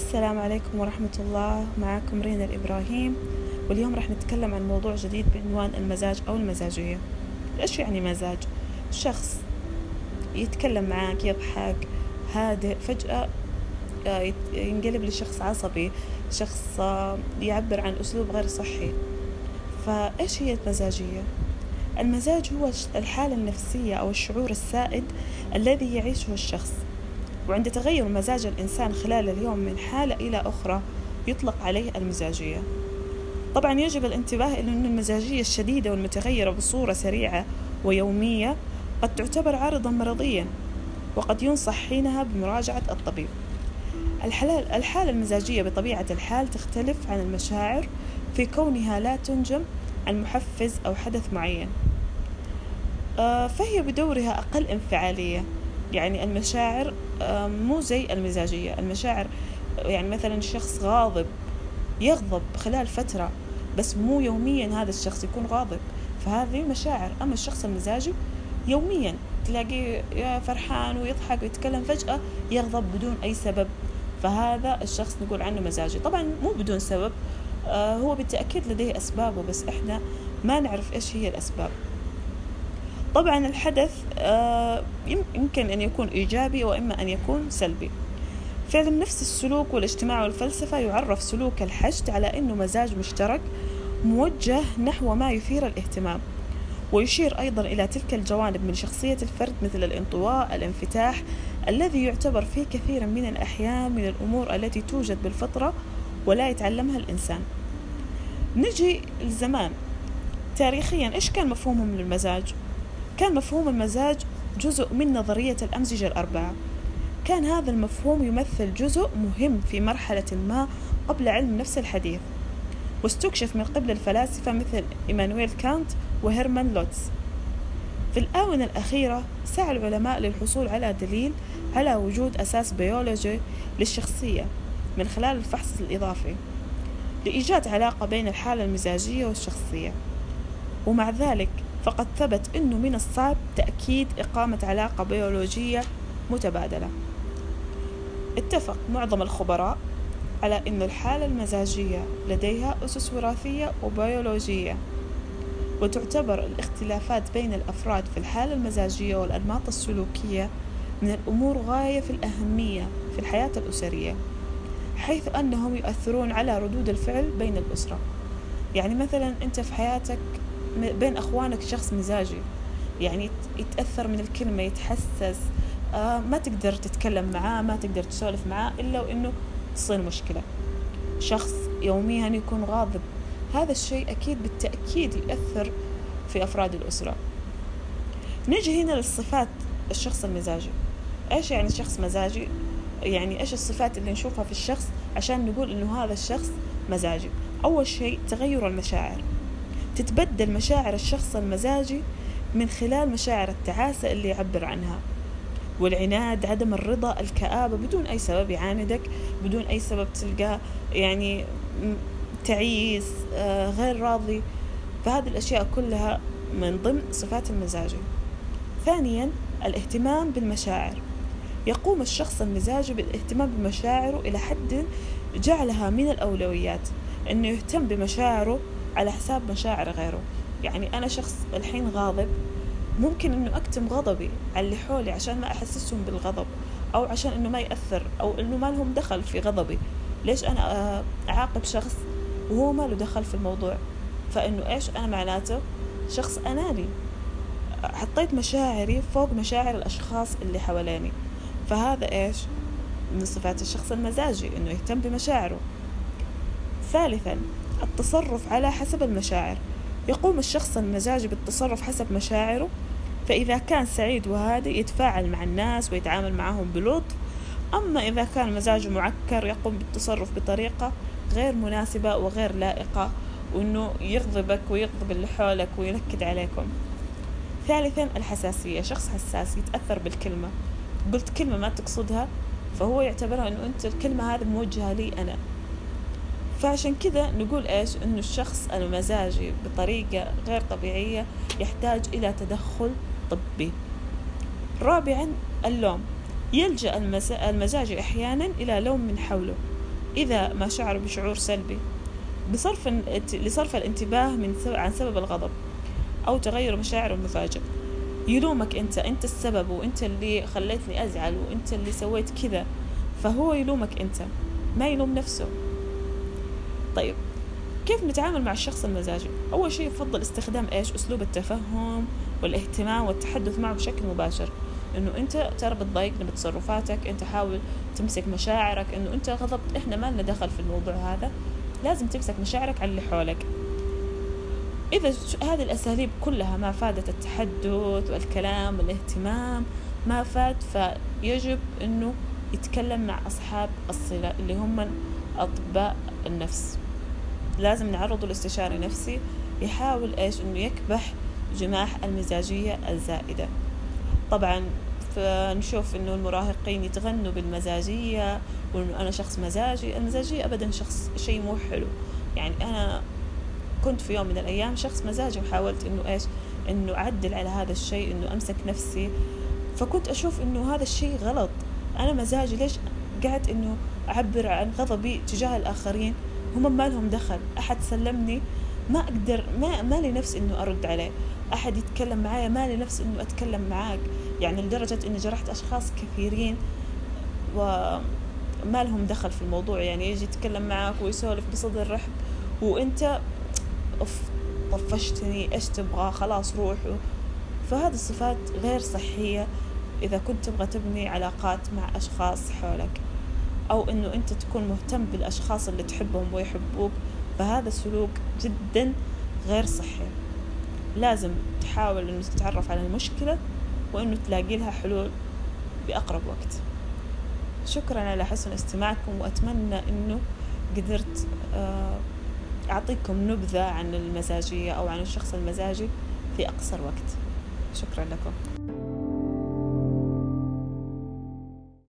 السلام عليكم ورحمة الله. معكم رينا الإبراهيم. واليوم راح نتكلم عن موضوع جديد بعنوان المزاج أو المزاجية. إيش يعني مزاج؟ شخص يتكلم معك يضحك هادئ فجأة آه، ينقلب لشخص عصبي شخص آه، يعبر عن أسلوب غير صحي. فإيش هي المزاجية؟ المزاج هو الحالة النفسية أو الشعور السائد الذي يعيشه الشخص. وعند تغير مزاج الإنسان خلال اليوم من حالة إلى أخرى يطلق عليه المزاجية. طبعا يجب الانتباه إلى أن المزاجية الشديدة والمتغيرة بصورة سريعة ويومية قد تعتبر عارضا مرضيا وقد ينصح حينها بمراجعة الطبيب. الحالة المزاجية بطبيعة الحال تختلف عن المشاعر في كونها لا تنجم عن محفز أو حدث معين. آه، فهي بدورها أقل انفعالية. يعني المشاعر مو زي المزاجية. المشاعر يعني مثلا الشخص غاضب يغضب خلال فترة بس مو يوميا هذا الشخص يكون غاضب. فهذه مشاعر. أما الشخص المزاجي يوميا تلاقيه فرحان ويضحك ويتكلم فجأة يغضب بدون أي سبب. فهذا الشخص نقول عنه مزاجي. طبعا مو بدون سبب آه هو بالتأكيد لديه أسبابه بس إحنا ما نعرف إيش هي الأسباب. طبعا الحدث آه، يمكن أن يكون إيجابي وإما أن يكون سلبي. في علم نفس السلوك والاجتماع والفلسفة يعرف سلوك الحشد على أنه مزاج مشترك موجه نحو ما يثير الاهتمام ويشير أيضا إلى تلك الجوانب من شخصية الفرد مثل الانطواء الانفتاح الذي يعتبر في كثير من الأحيان من الأمور التي توجد بالفطرة ولا يتعلمها الإنسان. نجي لزمان تاريخيا إيش كان مفهومهم للمزاج؟ كان مفهوم المزاج جزء من نظرية الأمزجة الأربعة كان هذا المفهوم يمثل جزء مهم في مرحلة ما قبل علم النفس الحديث واستكشف من قبل الفلاسفة مثل إيمانويل كانت وهيرمان لوتس. في الآونة الأخيرة سعى العلماء للحصول على دليل على وجود أساس بيولوجي للشخصية من خلال الفحص الإضافي لإيجاد علاقة بين الحالة المزاجية والشخصية. ومع ذلك فقد ثبت أنه من الصعب تأكيد إقامة علاقة بيولوجية متبادلة. اتفق معظم الخبراء على أن الحالة المزاجية لديها أسس وراثية وبيولوجية وتعتبر الاختلافات بين الأفراد في الحالة المزاجية والأنماط السلوكية من الأمور غاية في الأهمية في الحياة الأسرية حيث أنهم يؤثرون على ردود الفعل بين الأسرة. يعني مثلا أنت في حياتك بين أخوانك شخص مزاجي. يعني يتأثر من الكلمة يتحسس. آه ما تقدر تتكلم معاه ما تقدر تسولف معاه إلا وإنه تصير مشكلة. شخص يوميا يكون غاضب. هذا الشيء أكيد بالتأكيد يأثر في أفراد الأسرة. نجي هنا للصفات الشخص المزاجي. إيش يعني شخص مزاجي؟ يعني إيش الصفات اللي نشوفها في الشخص عشان نقول إنه هذا الشخص مزاجي؟ أول شيء تغير المشاعر. تتبدل مشاعر الشخص المزاجي من خلال مشاعر التعاسة اللي يعبر عنها. والعناد عدم الرضا الكآبة بدون أي سبب يعاندك بدون أي سبب تلقاه يعني تعيس آه، غير راضي. فهذه الأشياء كلها من ضمن صفات المزاجي ثانيا الاهتمام بالمشاعر. يقوم الشخص المزاجي بالاهتمام بمشاعره إلى حد جعلها من الأولويات. أنه يهتم بمشاعره على حساب مشاعر غيره. يعني أنا شخص الحين غاضب ممكن إنه أكتم غضبي على اللي حولي عشان ما أحسسهم بالغضب أو عشان إنه ما يأثر أو إنه ما لهم دخل في غضبي. ليش أنا أعاقب شخص وهو ما له دخل في الموضوع؟ فإنه إيش؟ أنا معناته شخص أناني. حطيت مشاعري فوق مشاعر الأشخاص اللي حواليني. فهذا إيش؟ من صفات الشخص المزاجي إنه يهتم بمشاعره. ثالثا التصرف على حسب المشاعر. يقوم الشخص المزاجي بالتصرف حسب مشاعره فإذا كان سعيد وهادئ يتفاعل مع الناس ويتعامل معهم بلطف. أما إذا كان مزاجه معكر يقوم بالتصرف بطريقة غير مناسبة وغير لائقة وإنه يغضبك ويغضب اللي حولك وينكد عليكم. ثالثا الحساسية. شخص حساس يتأثر بالكلمة. قلت كلمة ما تقصدها فهو يعتبرها أنه أنت الكلمة هذه موجهة لي أنا. فعشان كذا نقول إيش؟ إنه الشخص المزاجي بطريقة غير طبيعية يحتاج إلى تدخل طبي. رابعا اللوم. يلجأ المزاجي أحيانا إلى لوم من حوله إذا ما شعر بشعور سلبي بصرف لصرف الانتباه من سبب عن سبب الغضب أو تغير مشاعره المفاجئ. يلومك أنت أنت السبب وأنت اللي خليتني أزعل وأنت اللي سويت كذا فهو يلومك أنت ما يلوم نفسه. طيب كيف نتعامل مع الشخص المزاجي؟ أول شيء يفضل استخدام إيش؟ أسلوب التفهم والاهتمام والتحدث معه بشكل مباشر. إنه أنت ترى بتضايقني بتصرفاتك أنت حاول تمسك مشاعرك. إنه أنت غضبت إحنا ما لنا دخل في الموضوع هذا. لازم تمسك مشاعرك على اللي حولك. إذا هذه الأساليب كلها ما فادت التحدث والكلام والاهتمام ما فاد فيجب أنه يتكلم مع أصحاب الصلة اللي هم أطباء النفس. لازم نعرضه لاستشاري نفسي يحاول إيش؟ أنه يكبح جماح المزاجية الزائدة. طبعا فنشوف إنه المراهقين يتغنوا بالمزاجية وإنه أنا شخص مزاجي. المزاجية ابدا شخص شيء مو حلو. يعني أنا كنت في يوم من الأيام شخص مزاجي وحاولت إنه إيش؟ إنه أعدل على هذا الشيء إنه أمسك نفسي. فكنت أشوف إنه هذا الشيء غلط. أنا مزاجي ليش قاعد إنه أعبر عن غضبي تجاه الآخرين؟ هم ما لهم دخل. أحد سلمني ما أقدر ما ما لي نفس إنه أرد عليه. أحد يتكلم معايا ما لي نفس إنه أتكلم معاك. يعني لدرجة إني جرحت أشخاص كثيرين وما لهم دخل في الموضوع. يعني يجي يتكلم معاك ويسولف بصدر رحب. وأنت أوف طفشتني. إيش تبغى؟ خلاص روح. فهذه الصفات غير صحية إذا كنت تبغى تبني علاقات مع أشخاص حولك. أو إنه أنت تكون مهتم بالأشخاص اللي تحبهم ويحبوك فهذا السلوك جدا غير صحي. لازم تحاول إنه تتعرف على المشكلة وإنه تلاقي لها حلول بأقرب وقت. شكرا على حسن استماعكم وأتمنى إنه قدرت آه، أعطيكم نبذة عن المزاجية أو عن الشخص المزاجي في أقصر وقت. شكرا لكم.